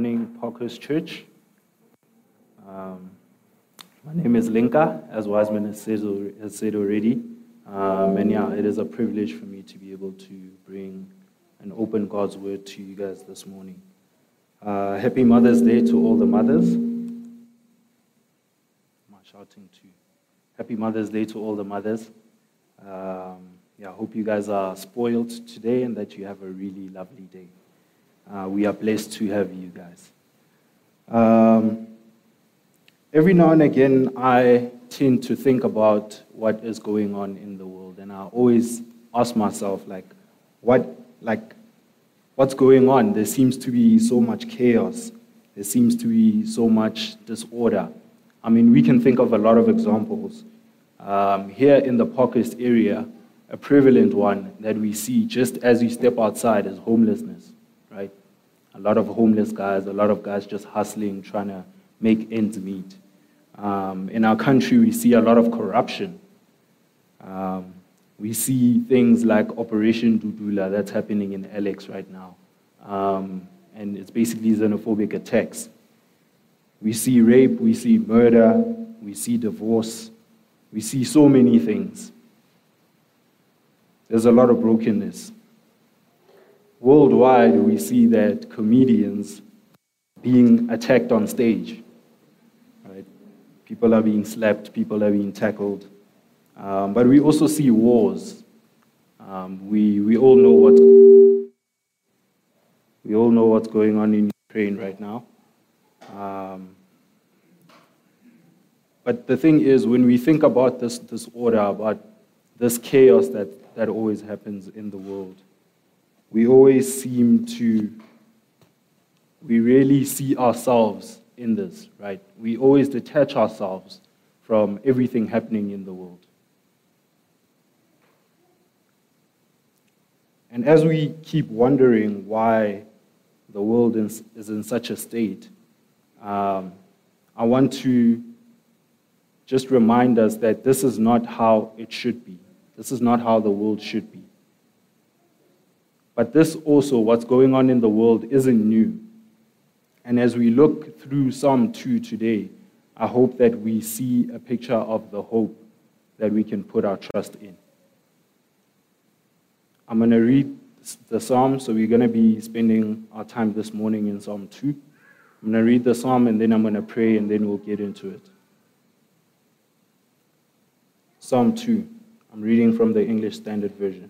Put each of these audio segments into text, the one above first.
morning, Parkhurst Church. Um, my name is Linka, as Wiseman has said, has said already. Um, and yeah, it is a privilege for me to be able to bring and open God's word to you guys this morning. Uh, happy Mother's Day to all the mothers. Am I shouting too? Happy Mother's Day to all the mothers. Um, yeah, I hope you guys are spoiled today and that you have a really lovely day. Uh, we are blessed to have you guys. Um, every now and again, I tend to think about what is going on in the world, and I always ask myself, like, what, like, what's going on? There seems to be so much chaos. There seems to be so much disorder. I mean, we can think of a lot of examples. Um, here in the Parkhurst area, a prevalent one that we see just as you step outside is homelessness? A lot of homeless guys, a lot of guys just hustling, trying to make ends meet. Um, in our country, we see a lot of corruption. Um, we see things like Operation Dudula that's happening in Alex right now. Um, and it's basically xenophobic attacks. We see rape, we see murder, we see divorce, we see so many things. There's a lot of brokenness. Worldwide, we see that comedians being attacked on stage. Right? People are being slapped, people are being tackled. Um, but we also see wars. Um, we, we all know what we all know what's going on in Ukraine right now. Um, but the thing is, when we think about this disorder, about this chaos that, that always happens in the world, we always seem to, we really see ourselves in this, right? We always detach ourselves from everything happening in the world. And as we keep wondering why the world is, in such a state, um, I want to just remind us that this is not how it should be. This is not how the world should be. But this also, what's going on in the world, isn't new. And as we look through Psalm 2 today, I hope that we see a picture of the hope that we can put our trust in. I'm going to read the psalm, so we're going to be spending our time this morning in Psalm 2. I'm going to read the psalm and then I'm going to pray and then we'll get into it. Psalm 2. I'm reading from the English Standard Version.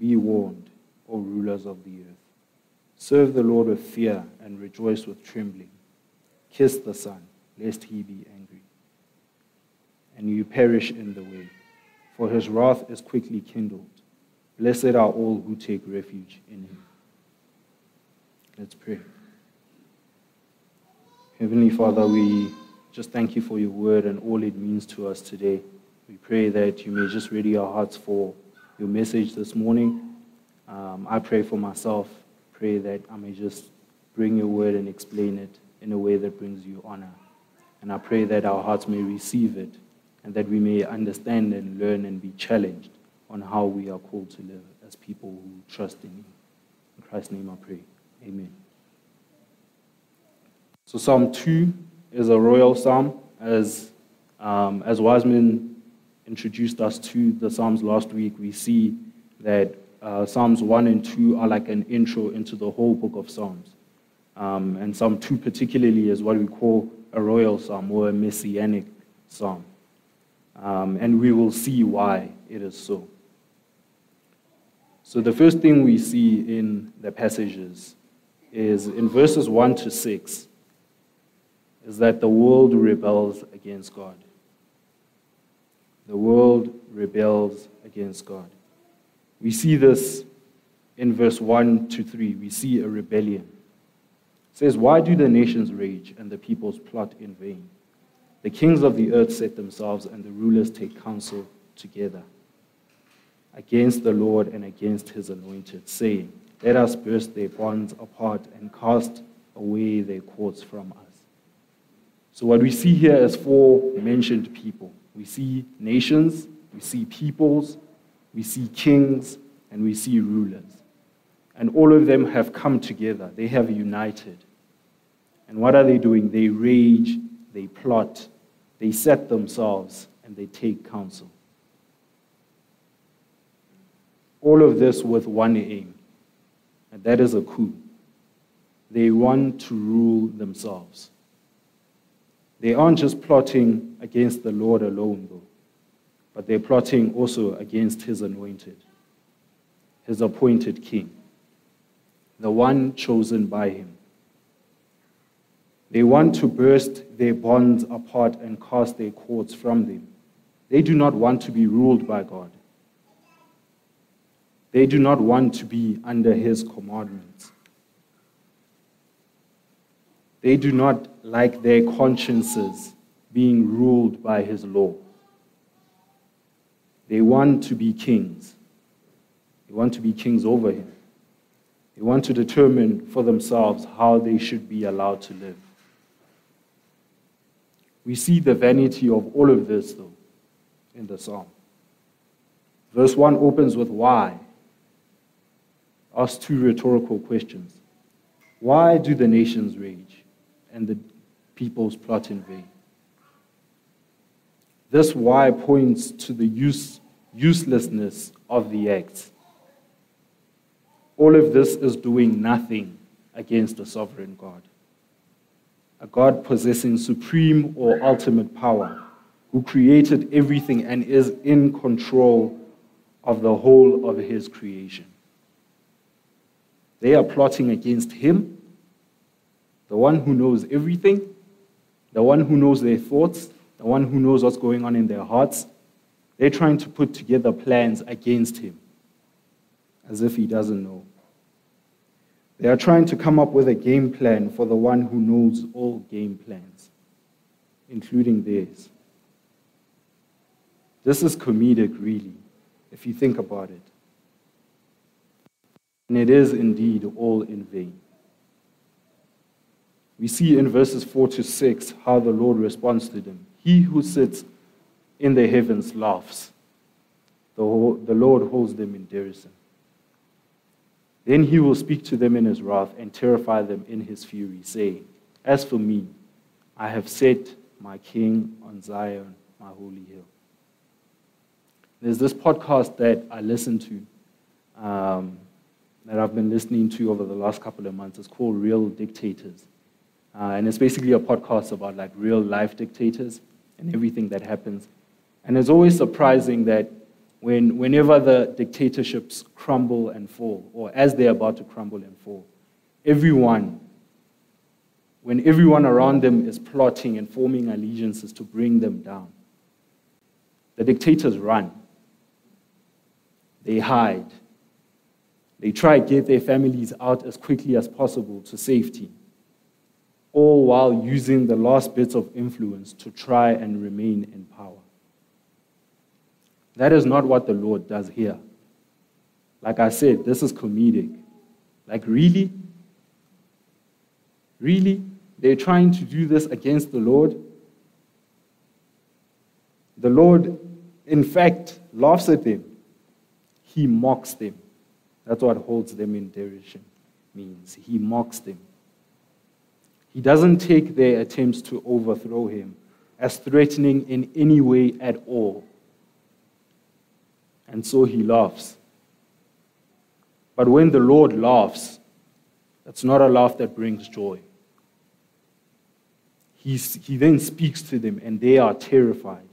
be warned, O rulers of the earth. Serve the Lord with fear and rejoice with trembling. Kiss the Son, lest he be angry, and you perish in the way, for his wrath is quickly kindled. Blessed are all who take refuge in him. Let's pray. Heavenly Father, we just thank you for your word and all it means to us today. We pray that you may just ready our hearts for your message this morning. Um, I pray for myself, pray that I may just bring your word and explain it in a way that brings you honor. And I pray that our hearts may receive it and that we may understand and learn and be challenged on how we are called to live as people who trust in you. In Christ's name I pray. Amen. So Psalm 2 is a royal psalm, as, um, as Wiseman introduced us to the Psalms last week, we see that uh, Psalms 1 and 2 are like an intro into the whole book of Psalms. Um, and Psalm 2, particularly, is what we call a royal psalm or a messianic psalm. Um, and we will see why it is so. So, the first thing we see in the passages is in verses 1 to 6 is that the world rebels against God. The world rebels against God. We see this in verse 1 to 3. We see a rebellion. It says, Why do the nations rage and the peoples plot in vain? The kings of the earth set themselves, and the rulers take counsel together against the Lord and against his anointed, saying, Let us burst their bonds apart and cast away their cords from us. So, what we see here is four mentioned people we see nations, we see peoples, we see kings, and we see rulers. And all of them have come together, they have united. And what are they doing? They rage, they plot, they set themselves, and they take counsel. All of this with one aim, and that is a coup. They want to rule themselves. They aren't just plotting against the Lord alone, though, but they're plotting also against his anointed, his appointed king, the one chosen by him. They want to burst their bonds apart and cast their cords from them. They do not want to be ruled by God. They do not want to be under his commandments. They do not like their consciences being ruled by his law. They want to be kings. They want to be kings over him. They want to determine for themselves how they should be allowed to live. We see the vanity of all of this, though, in the psalm. Verse 1 opens with why. Asks two rhetorical questions. Why do the nations rage and the peoples plot in vain? This why points to the use, uselessness of the acts. All of this is doing nothing against a sovereign God a God possessing supreme or ultimate power, who created everything and is in control of the whole of his creation. They are plotting against him, the one who knows everything, the one who knows their thoughts, the one who knows what's going on in their hearts. They're trying to put together plans against him as if he doesn't know. They are trying to come up with a game plan for the one who knows all game plans, including theirs. This is comedic, really, if you think about it. And it is indeed all in vain. We see in verses 4 to 6 how the Lord responds to them. He who sits in the heavens laughs, the, the Lord holds them in derision. Then he will speak to them in his wrath and terrify them in his fury, saying, As for me, I have set my king on Zion, my holy hill. There's this podcast that I listen to, um, that I've been listening to over the last couple of months. It's called Real Dictators. Uh, and it's basically a podcast about like real life dictators and everything that happens. And it's always surprising that when, whenever the dictatorships crumble and fall, or as they're about to crumble and fall, everyone, when everyone around them is plotting and forming allegiances to bring them down, the dictators run. They hide. They try to get their families out as quickly as possible to safety, all while using the last bits of influence to try and remain in power. That is not what the Lord does here. Like I said, this is comedic. Like, really? Really? They're trying to do this against the Lord? The Lord, in fact, laughs at them. He mocks them. That's what holds them in derision means. He mocks them. He doesn't take their attempts to overthrow him as threatening in any way at all and so he laughs. But when the Lord laughs, It's not a laugh that brings joy. He's, he then speaks to them, and they are terrified.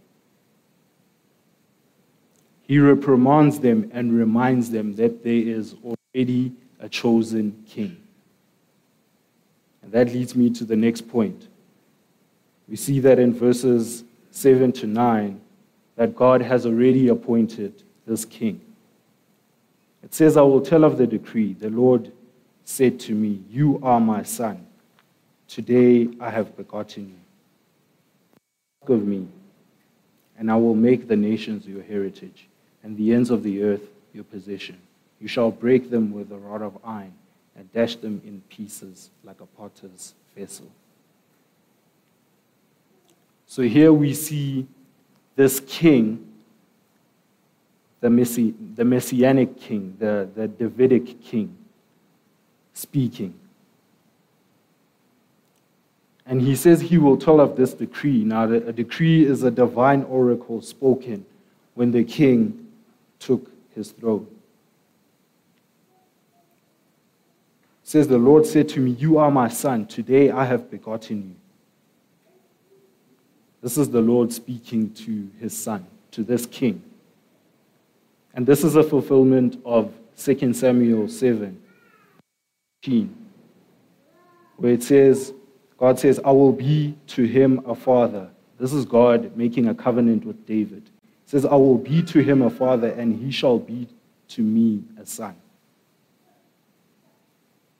He reprimands them and reminds them that there is already a chosen king. And that leads me to the next point. We see that in verses 7 to 9 that God has already appointed this king. It says, I will tell of the decree. The Lord said to me, You are my son. Today I have begotten you. Of me, and I will make the nations your heritage, and the ends of the earth your possession. You shall break them with a rod of iron, and dash them in pieces like a potter's vessel. So here we see this king, the, Messi- the messianic king, the, the Davidic king, speaking. And he says he will tell of this decree. Now, a decree is a divine oracle spoken when the king took his throne. Says, The Lord said to me, You are my son. Today I have begotten you. This is the Lord speaking to his son, to this king. And this is a fulfillment of 2 Samuel 7, where it says, God says, I will be to him a father. This is God making a covenant with David. It says, I will be to him a father, and he shall be to me a son.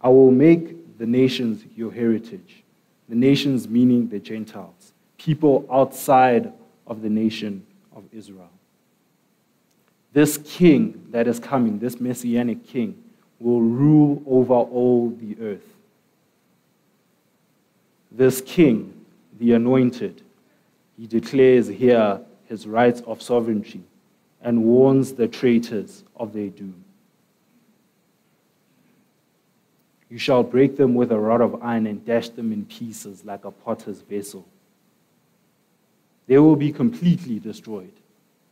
I will make the nations your heritage. The nations meaning the Gentiles, people outside of the nation of Israel. This king that is coming, this messianic king, will rule over all the earth this king, the anointed, he declares here his rights of sovereignty and warns the traitors of their doom. You shall break them with a rod of iron and dash them in pieces like a potter's vessel. They will be completely destroyed.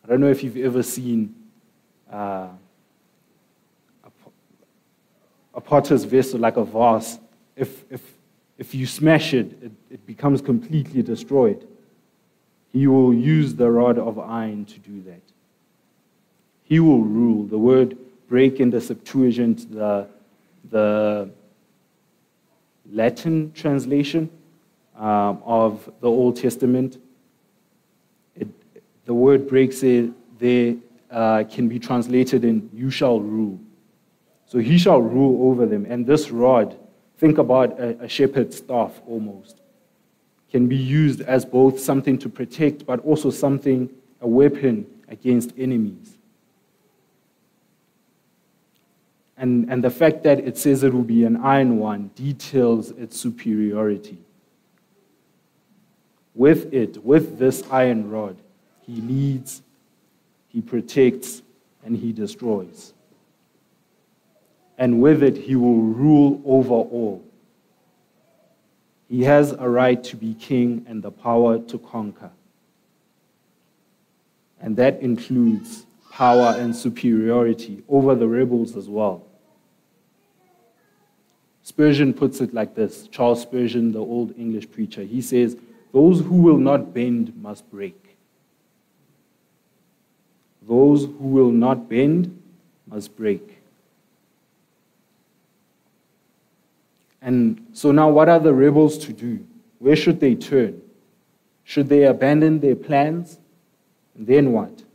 I don't know if you've ever seen uh, a, a potter's vessel, like a vase. If, if if you smash it, it, it becomes completely destroyed. He will use the rod of iron to do that. He will rule. The word break in the Septuagint, the, the Latin translation um, of the Old Testament, it, the word breaks it, there uh, can be translated in you shall rule. So he shall rule over them. And this rod Think about a, a shepherd's staff almost. Can be used as both something to protect, but also something, a weapon against enemies. And, and the fact that it says it will be an iron one details its superiority. With it, with this iron rod, he leads, he protects, and he destroys and with it he will rule over all. He has a right to be king and the power to conquer. And that includes power and superiority over the rebels as well. Spurgeon puts it like this Charles Spurgeon, the old English preacher, he says, Those who will not bend must break. Those who will not bend must break. And so now, what are the rebels to do? Where should they turn? Should they abandon their plans? And then what?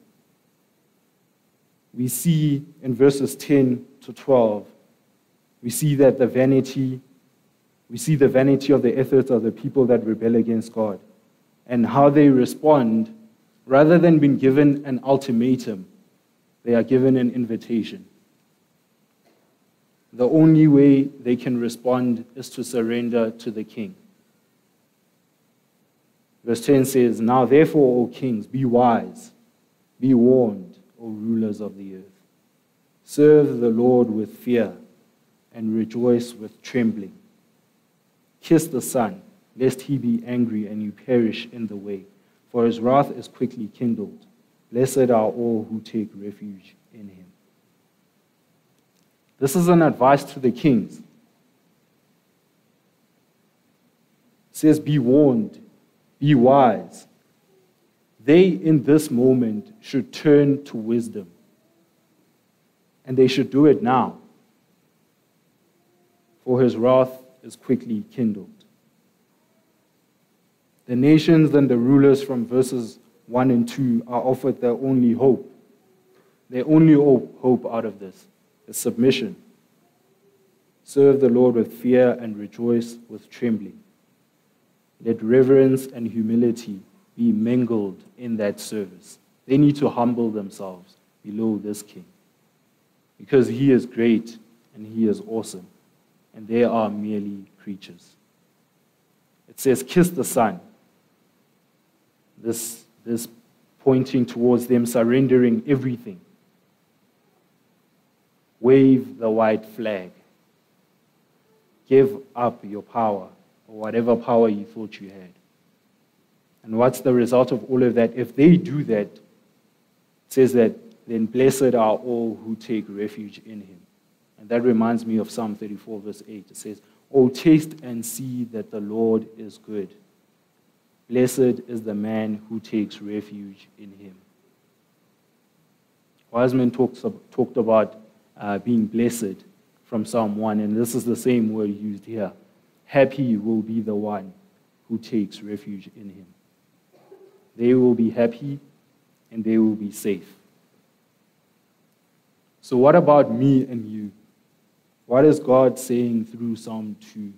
We see in verses 10 to 12, we see that the vanity, we see the vanity of the efforts of the people that rebel against God and how they respond. Rather than being given an ultimatum, they are given an invitation the only way they can respond is to surrender to the king. Verse 10 says, Now therefore, O kings, be wise, be warned, O rulers of the earth. Serve the Lord with fear and rejoice with trembling. Kiss the Son, lest he be angry and you perish in the way, for his wrath is quickly kindled. Blessed are all who take refuge in him. This is an advice to the kings. says, Be warned, be wise. They, in this moment, should turn to wisdom. And they should do it now, for his wrath is quickly kindled. The nations and the rulers from verses 1 and 2 are offered their only hope. Their only hope, out of this is submission. Serve the Lord with fear and rejoice with trembling. Let reverence and humility be mingled in that service. They need to humble themselves below this king because he is great and he is awesome, and they are merely creatures. It says, Kiss the Son this, this pointing towards them surrendering everything. Wave the white flag. Give up your power, or whatever power you thought you had. And what's the result of all of that? If they do that, it says that then blessed are all who take refuge in him. And that reminds me of Psalm 34, verse 8. It says, Oh, taste and see that the Lord is good. Blessed is the man who takes refuge in him. Wiseman talks, talked about uh, being blessed from Psalm 1, and this is the same word used here. Happy will be the one who takes refuge in him. They will be happy and they will be safe. So, what about me and you? What is God saying through Psalm 2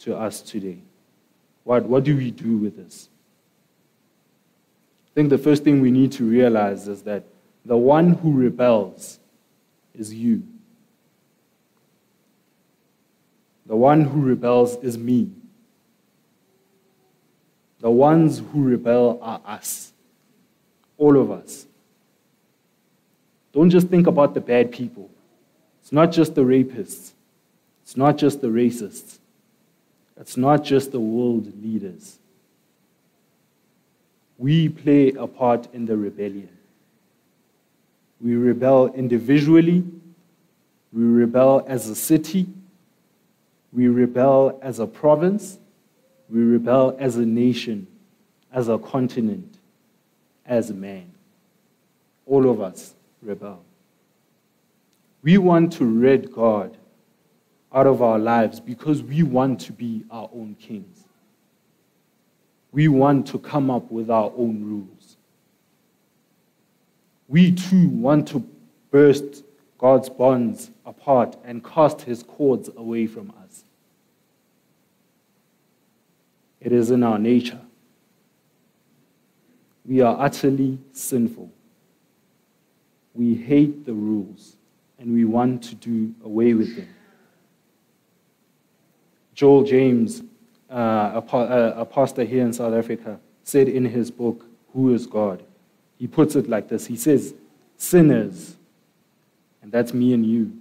to us today? What, what do we do with this? I think the first thing we need to realize is that the one who rebels is you. The one who rebels is me. The ones who rebel are us, all of us. Don't just think about the bad people. It's not just the rapists, it's not just the racists, it's not just the world leaders. We play a part in the rebellion. We rebel individually, we rebel as a city, we rebel as a province, we rebel as a nation, as a continent, as man. All of us rebel. We want to rid God out of our lives because we want to be our own kings. We want to come up with our own rules. We too want to burst God's bonds apart and cast his cords away from us. It is in our nature. We are utterly sinful. We hate the rules and we want to do away with them. Joel James, uh, a, uh, a pastor here in South Africa, said in his book, Who is God? He puts it like this He says, Sinners, and that's me and you,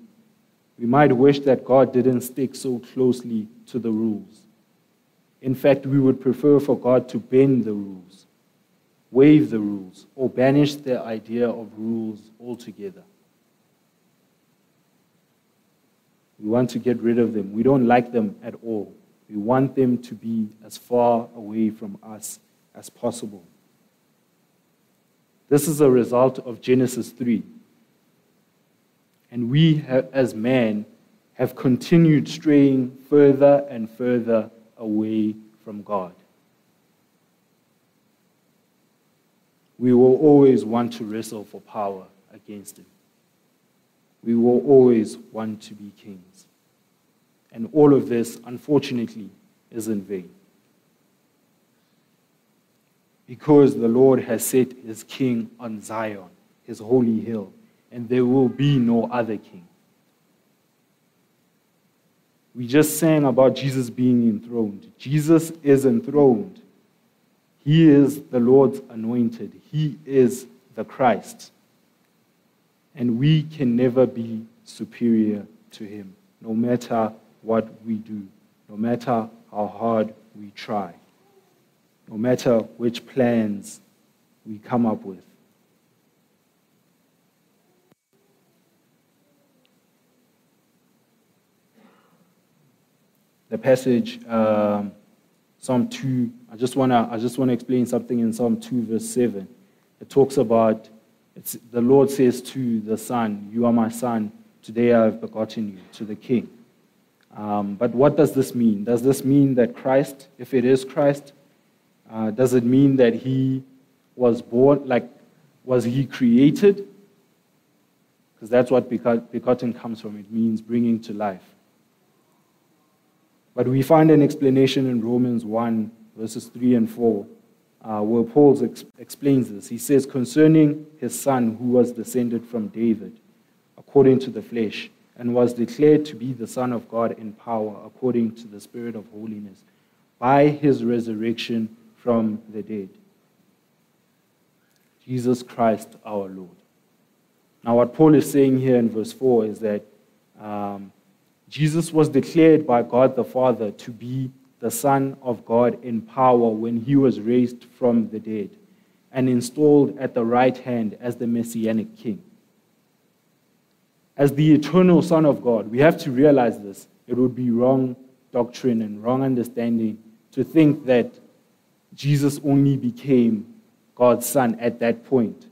we might wish that God didn't stick so closely to the rules. In fact, we would prefer for God to bend the rules, waive the rules, or banish the idea of rules altogether. We want to get rid of them. We don't like them at all. We want them to be as far away from us as possible. This is a result of Genesis 3. And we, have, as man, have continued straying further and further away from God. We will always want to wrestle for power against Him we will always want to be kings. And all of this, unfortunately, is in vain. Because the Lord has set his king on Zion, his holy hill, and there will be no other king. We just sang about Jesus being enthroned. Jesus is enthroned. He is the Lord's anointed. He is the Christ and we can never be superior to him, no matter what we do, no matter how hard we try, no matter which plans we come up with. The passage, um, Psalm 2, I just want to I just wanna explain something in Psalm 2, verse 7. It talks about, it's, the Lord says to the Son, You are my Son, today I have begotten you, to the King. Um, but what does this mean? Does this mean that Christ, if it is Christ, uh, does it mean that he was born, like, was he created? Because that's what begotten comes from. It means bringing to life. But we find an explanation in Romans 1, verses 3 and 4, uh, where Paul ex- explains this. He says, concerning his son who was descended from David, according to the flesh, and was declared to be the Son of God in power, according to the Spirit of holiness, by his resurrection from the dead. Jesus Christ our Lord. Now, what Paul is saying here in verse 4 is that um, Jesus was declared by God the Father to be the Son of God in power when he was raised from the dead and installed at the right hand as the Messianic King as the eternal Son of God. We have to realize this. It would be wrong doctrine and wrong understanding to think that Jesus only became God's Son at that point.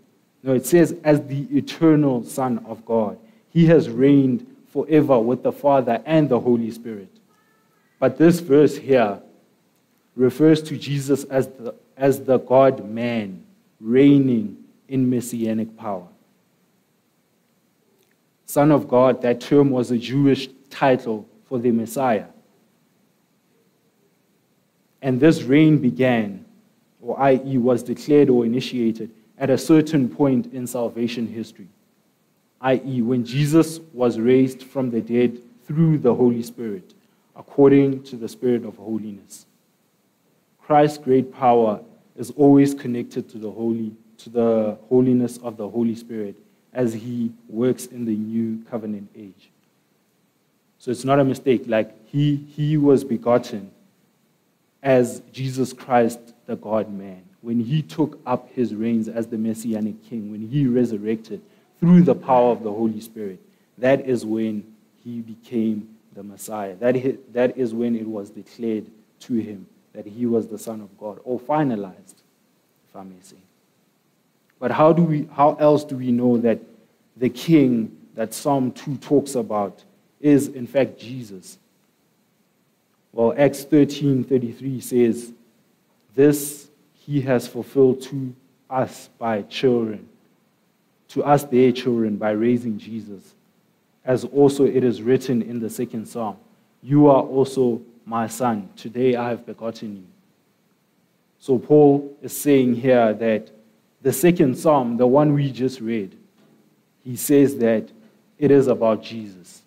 No, it says, as the eternal Son of God. He has reigned forever with the Father and the Holy Spirit. But this verse here refers to Jesus as the, as the God man reigning in messianic power. Son of God, that term was a Jewish title for the Messiah. And this reign began, or i.e., was declared or initiated at a certain point in salvation history, i.e., when Jesus was raised from the dead through the Holy Spirit, according to the Spirit of holiness. Christ's great power is always connected to the holy, to the holiness of the Holy Spirit as he works in the new covenant age. So it's not a mistake. Like he, he was begotten as Jesus Christ, the God man. When he took up his reigns as the messianic king, when he resurrected through the power of the Holy Spirit, that is when he became the Messiah. That, that is when it was declared to him that he was the Son of God, or finalized, if I may say. But how, do we, how else do we know that the king that Psalm 2 talks about is, in fact, Jesus? Well, Acts 13 33 says, This he has fulfilled to us by children, to us their children by raising Jesus, as also it is written in the second psalm You are also my son, today I have begotten you. So Paul is saying here that the second psalm, the one we just read, he says that it is about Jesus.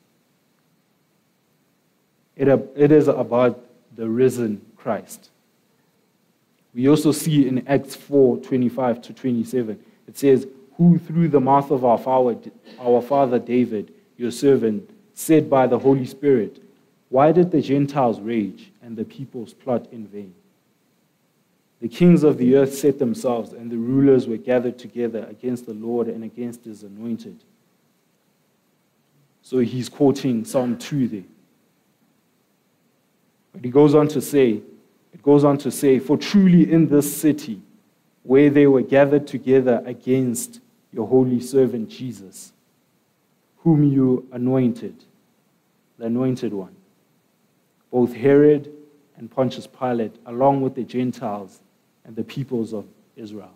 It, it is about the risen Christ. We also see in Acts 4 25 to 27, it says, Who through the mouth of our father, our father David, your servant, said by the Holy Spirit, Why did the Gentiles rage and the peoples plot in vain? The kings of the earth set themselves, and the rulers were gathered together against the Lord and against his anointed. So he's quoting Psalm 2 there. But he goes on to say, it goes on to say, For truly in this city, where they were gathered together against your holy servant Jesus, whom you anointed, the anointed one, both Herod and Pontius Pilate, along with the Gentiles and the peoples of Israel.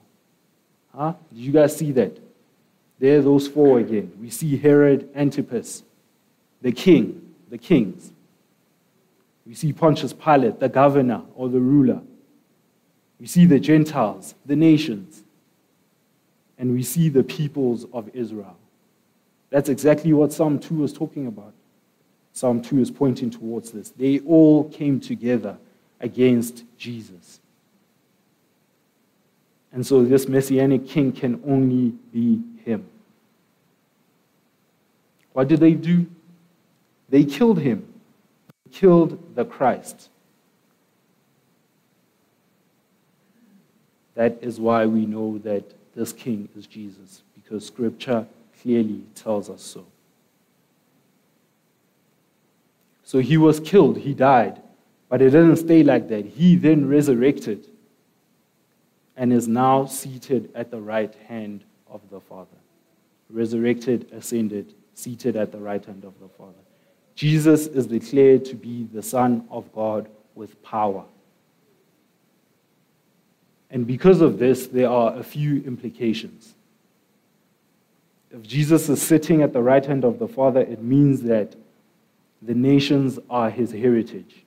Huh? Did you guys see that? There those four again. We see Herod Antipas, the king, the kings. We see Pontius Pilate, the governor or the ruler. We see the Gentiles, the nations. And we see the peoples of Israel. That's exactly what Psalm 2 is talking about. Psalm 2 is pointing towards this. They all came together against Jesus. And so this messianic king can only be him. What did they do? They killed him, they killed the Christ. That is why we know that this king is Jesus, because scripture clearly tells us so. So he was killed, he died, But it didn't stay like that. He then resurrected and is now seated at the right hand of the Father. Resurrected, ascended, seated at the right hand of the Father. Jesus is declared to be the Son of God with power. And because of this, there are a few implications. If Jesus is sitting at the right hand of the Father, it means that the nations are his heritage.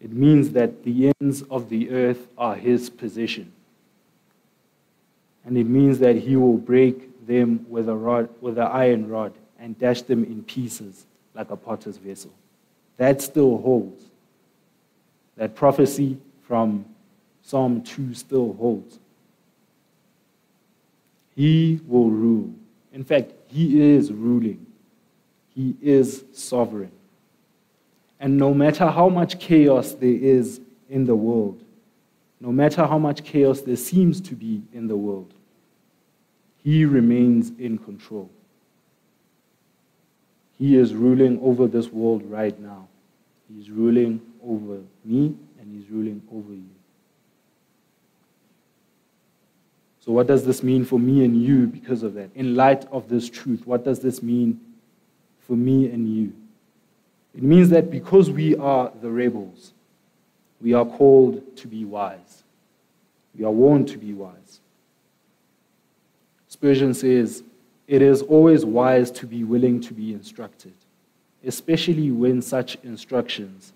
It means that the ends of the earth are his possession. And it means that he will break them with a rod, with an iron rod and dash them in pieces like a potter's vessel. That still holds. That prophecy from Psalm 2 still holds. He will rule. In fact, he is ruling. He is sovereign. And no matter how much chaos there is in the world, no matter how much chaos there seems to be in the world, he remains in control. He is ruling over this world right now. He's ruling over me and he's ruling over you. So, what does this mean for me and you because of that? In light of this truth, what does this mean for me and you? It means that because we are the rebels, we are called to be wise. We are warned to be wise. Spurgeon says, It is always wise to be willing to be instructed, especially when such instructions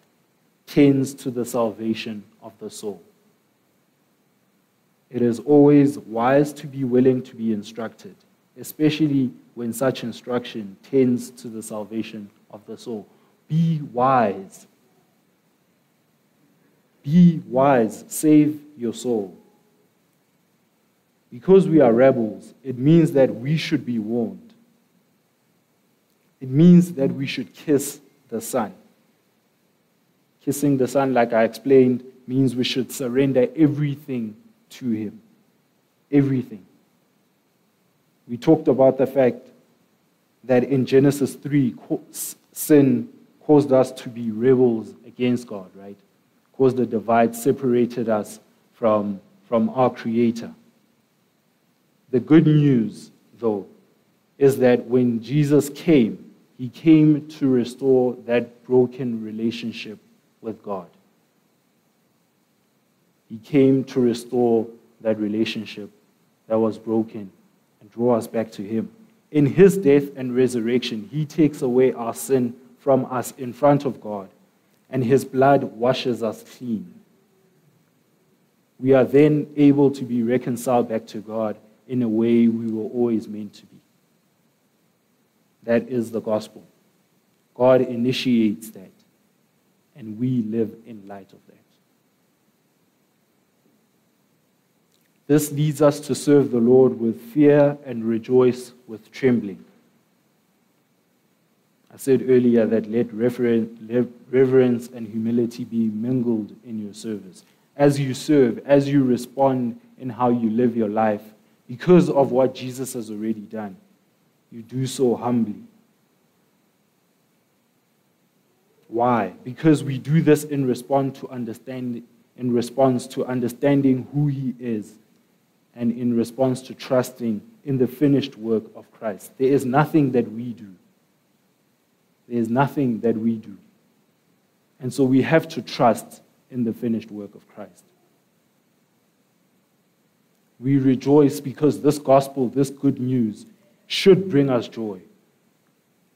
tends to the salvation of the soul. It is always wise to be willing to be instructed, especially when such instruction tends to the salvation of the soul. Be wise. Be wise. Save your soul. Because we are rebels, it means that we should be warned. It means that we should kiss the son. Kissing the son, like I explained, means we should surrender everything to Him. Everything. We talked about the fact that in Genesis 3, sin caused us to be rebels against God, right? Caused the divide, separated us from, from our Creator. The good news, though, is that when Jesus came, he came to restore that broken relationship with God. He came to restore that relationship that was broken and draw us back to Him. In His death and resurrection, He takes away our sin from us in front of God, and his blood washes us clean. We are then able to be reconciled back to God in a way we were always meant to be. That is the gospel. God initiates that, and we live in light of that. This leads us to serve the Lord with fear and rejoice with trembling. I said earlier that let reverence and humility be mingled in your service. As you serve, as you respond in how you live your life, because of what Jesus has already done, you do so humbly. Why? Because we do this in response to understand, in response to understanding who He is, and in response to trusting in the finished work of Christ. There is nothing that we do there's nothing that we do. And so we have to trust in the finished work of Christ. We rejoice because this gospel, this good news, should bring us joy.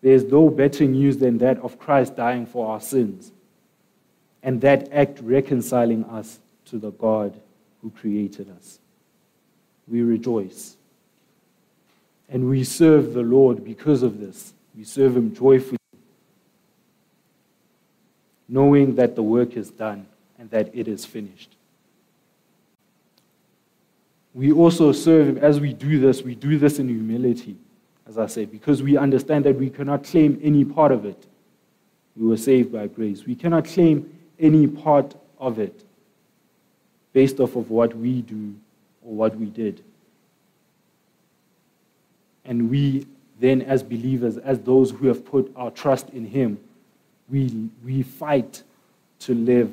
There's no better news than that of Christ dying for our sins and that act reconciling us to the God who created us. We rejoice. And we serve the Lord because of this. We serve Him joyfully knowing that the work is done and that it is finished. We also serve, Him as we do this, we do this in humility, as I said, because we understand that we cannot claim any part of it. We were saved by grace. We cannot claim any part of it based off of what we do or what we did. And we then, as believers, as those who have put our trust in Him, we, we fight to live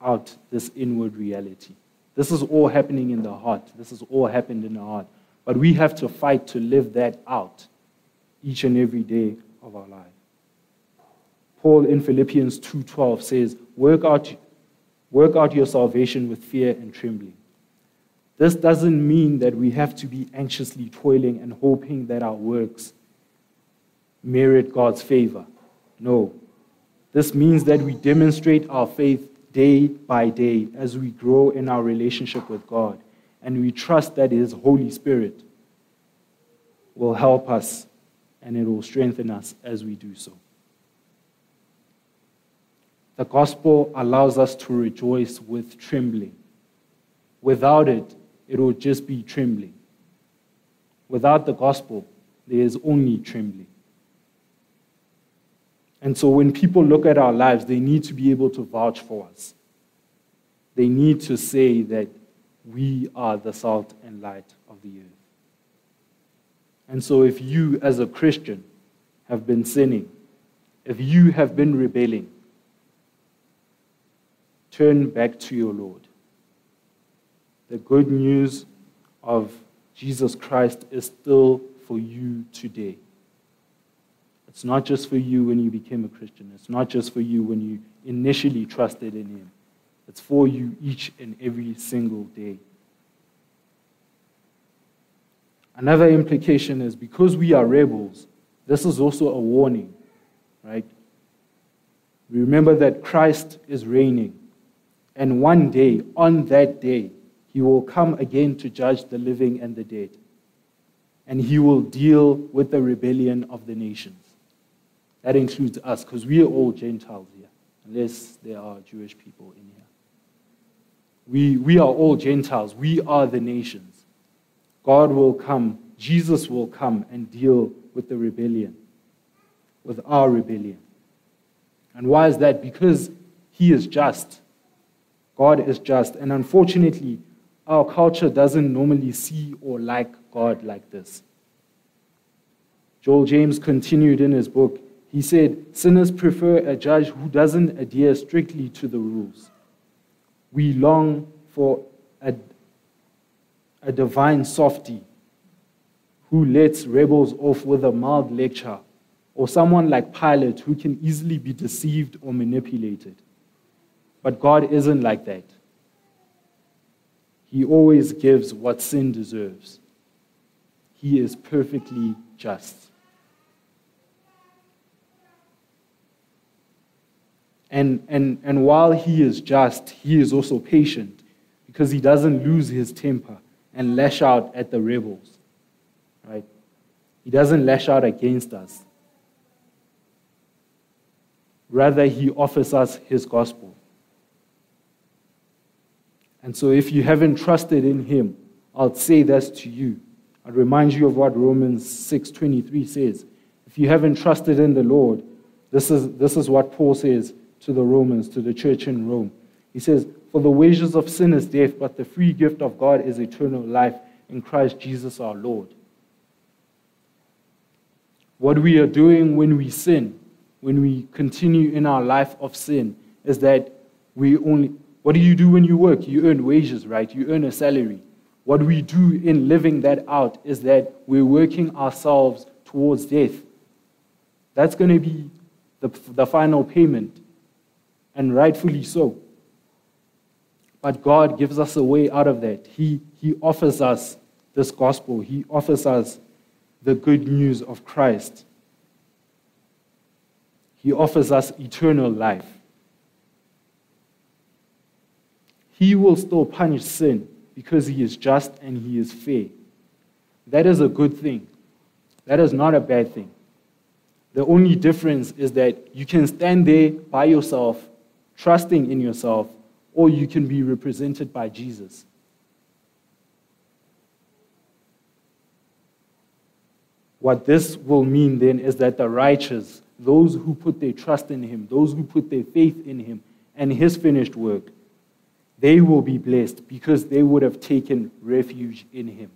out this inward reality. This is all happening in the heart. This has all happened in the heart. But we have to fight to live that out each and every day of our life. Paul in Philippians 2:12 says, "Work out work out your salvation with fear and trembling." This doesn't mean that we have to be anxiously toiling and hoping that our works merit God's favor. No. This means that we demonstrate our faith day by day as we grow in our relationship with God and we trust that His Holy Spirit will help us and it will strengthen us as we do so. The gospel allows us to rejoice with trembling. Without it, it will just be trembling. Without the gospel, there is only trembling. And so when people look at our lives, they need to be able to vouch for us. They need to say that we are the salt and light of the earth. And so if you, as a Christian, have been sinning, if you have been rebelling, turn back to your Lord. The good news of Jesus Christ is still for you today. It's not just for you when you became a Christian. It's not just for you when you initially trusted in Him. It's for you each and every single day. Another implication is because we are rebels, this is also a warning, right? Remember that Christ is reigning. And one day, on that day, he will come again to judge the living and the dead. And he will deal with the rebellion of the nations. That includes us, because we are all Gentiles here, unless there are Jewish people in here. We, we are all Gentiles. We are the nations. God will come, Jesus will come and deal with the rebellion, with our rebellion. And why is that? Because he is just. God is just. And unfortunately, our culture doesn't normally see or like God like this. Joel James continued in his book. He said, Sinners prefer a judge who doesn't adhere strictly to the rules. We long for a, a divine softy who lets rebels off with a mild lecture, or someone like Pilate who can easily be deceived or manipulated. But God isn't like that. He always gives what sin deserves. He is perfectly just. And, and, and while he is just, he is also patient because he doesn't lose his temper and lash out at the rebels. Right? He doesn't lash out against us. Rather, he offers us his gospel. And so, if you haven't trusted in him, I'll say this to you. I'll remind you of what Romans 6:23 says. If you haven't trusted in the Lord, this is, this is what Paul says to the Romans, to the church in Rome. He says, For the wages of sin is death, but the free gift of God is eternal life in Christ Jesus our Lord. What we are doing when we sin, when we continue in our life of sin, is that we only, what do you do when you work? You earn wages, right? You earn a salary. What we do in living that out is that we're working ourselves towards death. That's going to be the, the final payment, and rightfully so. But God gives us a way out of that. He, he offers us this gospel, He offers us the good news of Christ. He offers us eternal life. He will still punish sin because he is just and he is fair. That is a good thing. That is not a bad thing. The only difference is that you can stand there by yourself, trusting in yourself, or you can be represented by Jesus. What this will mean then is that the righteous, those who put their trust in Him, those who put their faith in Him and His finished work, they will be blessed because they would have taken refuge in him.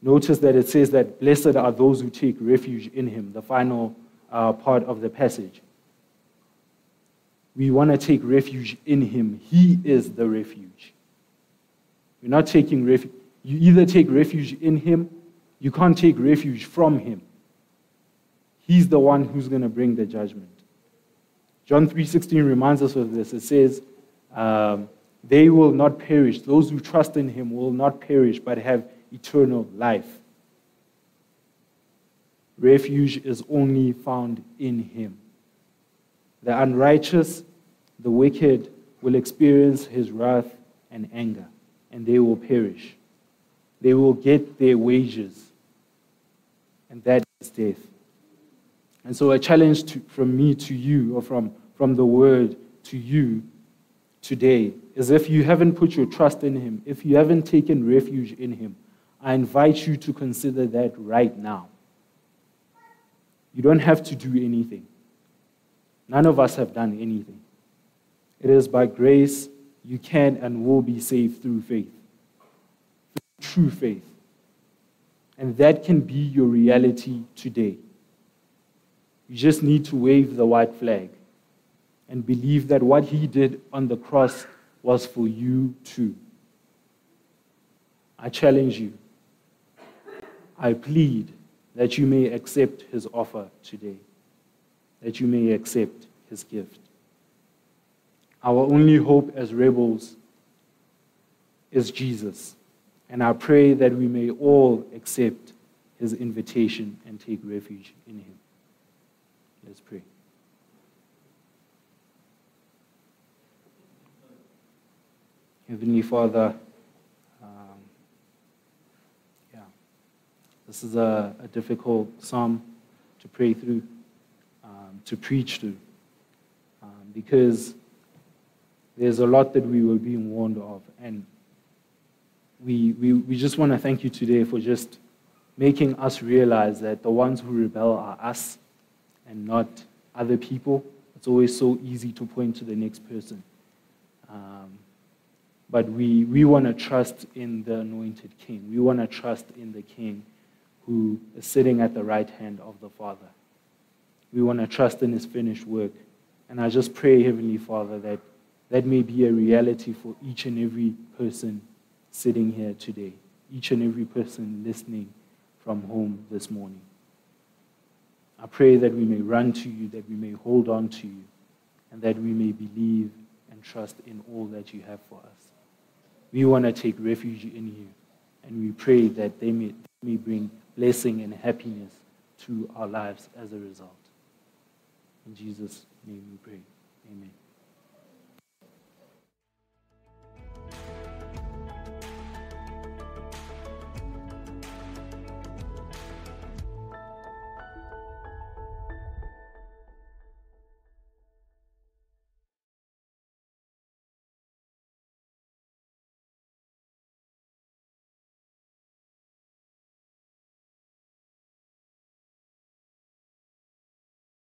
Notice that it says that blessed are those who take refuge in him, the final uh, part of the passage. We want to take refuge in Him. He is the refuge. You're not taking refuge. You either take refuge in Him, you can't take refuge from Him. He's the one who's going to bring the judgment. John 3:16 reminds us of this. It says, um, "They will not perish. Those who trust in Him will not perish, but have eternal life." Refuge is only found in Him. The unrighteous, the wicked, will experience His wrath and anger, and they will perish. They will get their wages, and that is death. And so, a challenge to, from me to you, or from, from the word to you today, is if you haven't put your trust in Him, if you haven't taken refuge in Him, I invite you to consider that right now. You don't have to do anything. None of us have done anything. It is by grace you can and will be saved through faith, through true faith. And that can be your reality today. You just need to wave the white flag and believe that what he did on the cross was for you too. I challenge you. I plead that you may accept his offer today, that you may accept his gift. Our only hope as rebels is Jesus, and I pray that we may all accept his invitation and take refuge in him. Let's pray. Heavenly Father, Yeah, This is a, a difficult psalm to pray through, um, to preach through, um, because there's a lot that we were being warned of. And we, we, we just want to thank you today for just making us realize that the ones who rebel are us and not other people. It's always so easy to point to the next person. Um, but we, we want to trust in the anointed king. We want to trust in the king who is sitting at the right hand of the Father. We want to trust in his finished work. And I just pray, Heavenly Father, that that may be a reality for each and every person sitting here today, each and every person listening from home this morning. I pray that we may run to you, that we may hold on to you, and that we may believe and trust in all that you have for us. We want to take refuge in you, and we pray that they may, they may bring blessing and happiness to our lives as a result. In Jesus' name we pray. Amen.